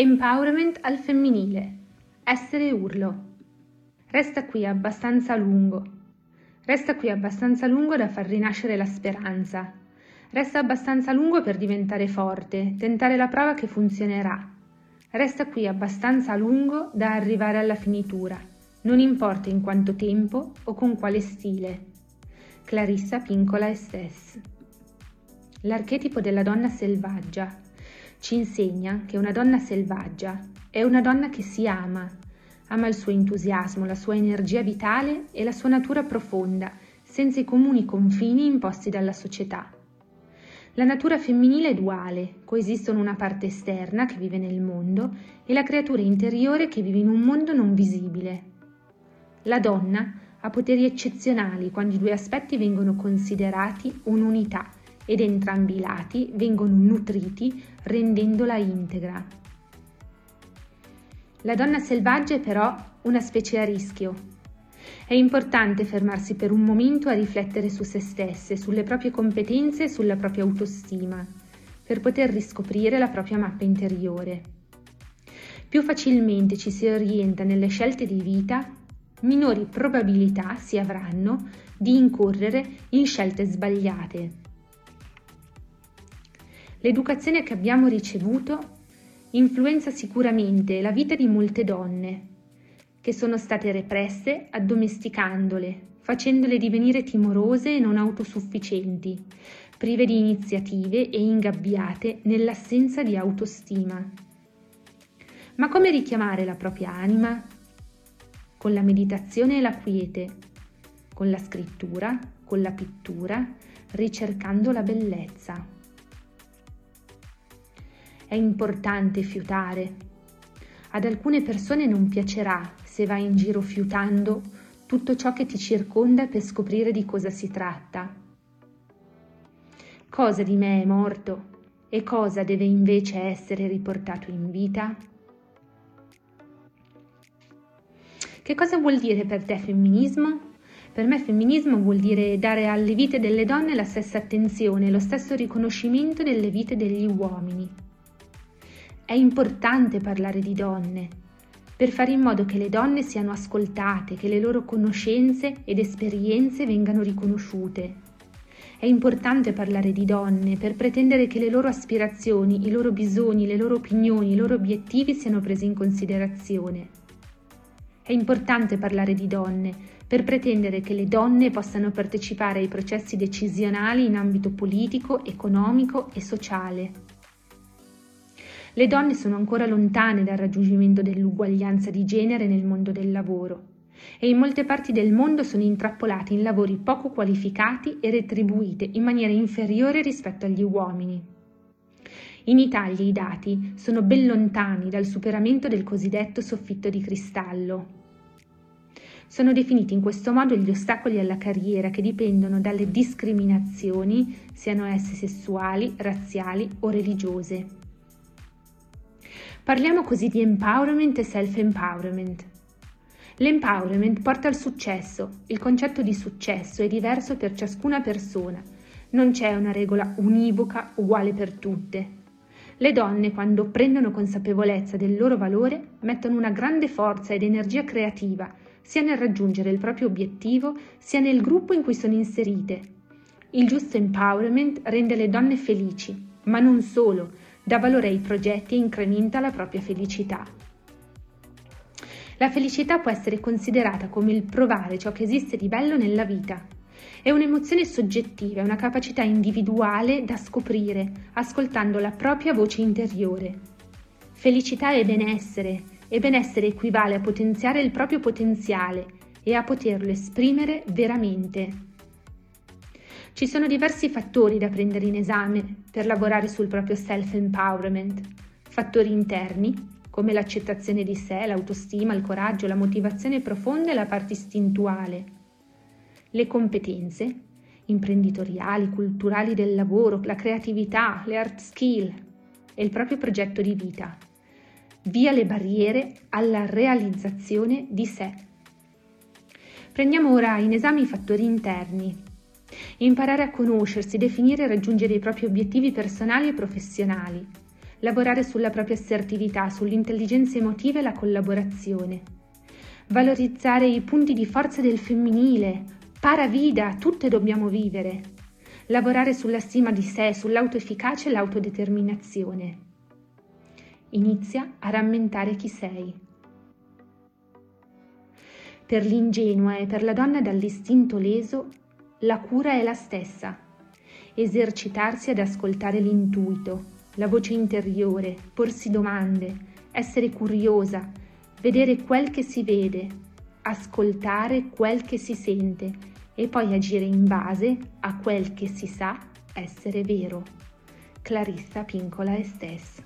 Empowerment al femminile. Essere urlo. Resta qui abbastanza lungo. Resta qui abbastanza lungo da far rinascere la speranza. Resta abbastanza lungo per diventare forte, tentare la prova che funzionerà. Resta qui abbastanza lungo da arrivare alla finitura, non importa in quanto tempo o con quale stile. Clarissa Pincola Estes. L'archetipo della donna selvaggia ci insegna che una donna selvaggia è una donna che si ama, ama il suo entusiasmo, la sua energia vitale e la sua natura profonda, senza i comuni confini imposti dalla società. La natura femminile è duale, coesistono una parte esterna che vive nel mondo e la creatura interiore che vive in un mondo non visibile. La donna ha poteri eccezionali quando i due aspetti vengono considerati un'unità ed entrambi i lati vengono nutriti rendendola integra. La donna selvaggia è però una specie a rischio. È importante fermarsi per un momento a riflettere su se stesse, sulle proprie competenze e sulla propria autostima, per poter riscoprire la propria mappa interiore. Più facilmente ci si orienta nelle scelte di vita, minori probabilità si avranno di incorrere in scelte sbagliate. L'educazione che abbiamo ricevuto influenza sicuramente la vita di molte donne, che sono state represse addomesticandole, facendole divenire timorose e non autosufficienti, prive di iniziative e ingabbiate nell'assenza di autostima. Ma come richiamare la propria anima? Con la meditazione e la quiete, con la scrittura, con la pittura, ricercando la bellezza. È importante fiutare. Ad alcune persone non piacerà se vai in giro fiutando tutto ciò che ti circonda per scoprire di cosa si tratta. Cosa di me è morto e cosa deve invece essere riportato in vita? Che cosa vuol dire per te femminismo? Per me femminismo vuol dire dare alle vite delle donne la stessa attenzione, lo stesso riconoscimento delle vite degli uomini. È importante parlare di donne, per fare in modo che le donne siano ascoltate, che le loro conoscenze ed esperienze vengano riconosciute. È importante parlare di donne per pretendere che le loro aspirazioni, i loro bisogni, le loro opinioni, i loro obiettivi siano presi in considerazione. È importante parlare di donne per pretendere che le donne possano partecipare ai processi decisionali in ambito politico, economico e sociale. Le donne sono ancora lontane dal raggiungimento dell'uguaglianza di genere nel mondo del lavoro e in molte parti del mondo sono intrappolate in lavori poco qualificati e retribuite in maniera inferiore rispetto agli uomini. In Italia i dati sono ben lontani dal superamento del cosiddetto soffitto di cristallo. Sono definiti in questo modo gli ostacoli alla carriera che dipendono dalle discriminazioni, siano esse sessuali, razziali o religiose. Parliamo così di empowerment e self-empowerment. L'empowerment porta al successo. Il concetto di successo è diverso per ciascuna persona. Non c'è una regola univoca uguale per tutte. Le donne, quando prendono consapevolezza del loro valore, mettono una grande forza ed energia creativa, sia nel raggiungere il proprio obiettivo, sia nel gruppo in cui sono inserite. Il giusto empowerment rende le donne felici, ma non solo, dà valore ai progetti e incrementa la propria felicità. La felicità può essere considerata come il provare ciò che esiste di bello nella vita. È un'emozione soggettiva, è una capacità individuale da scoprire, ascoltando la propria voce interiore. Felicità è benessere, e benessere equivale a potenziare il proprio potenziale e a poterlo esprimere veramente. Ci sono diversi fattori da prendere in esame per lavorare sul proprio self-empowerment. Fattori interni, come l'accettazione di sé, l'autostima, il coraggio, la motivazione profonda e la parte istintuale. Le competenze, imprenditoriali, culturali del lavoro, la creatività, le art skill e il proprio progetto di vita. Via le barriere alla realizzazione di sé. Prendiamo ora in esame i fattori interni, Imparare a conoscersi, definire e raggiungere i propri obiettivi personali e professionali. lavorare sulla propria assertività, sull'intelligenza emotiva e la collaborazione, valorizzare i punti di forza del femminile, para vida, tutte dobbiamo vivere, lavorare sulla stima di sé, sull'autoefficacia e l'autodeterminazione. Inizia a rammentare chi sei. Per l'ingenua e per la donna dall'istinto leso, la cura è la stessa. Esercitarsi ad ascoltare l'intuito, la voce interiore, porsi domande, essere curiosa, vedere quel che si vede, ascoltare quel che si sente e poi agire in base a quel che si sa essere vero. Clarissa Pincola Estes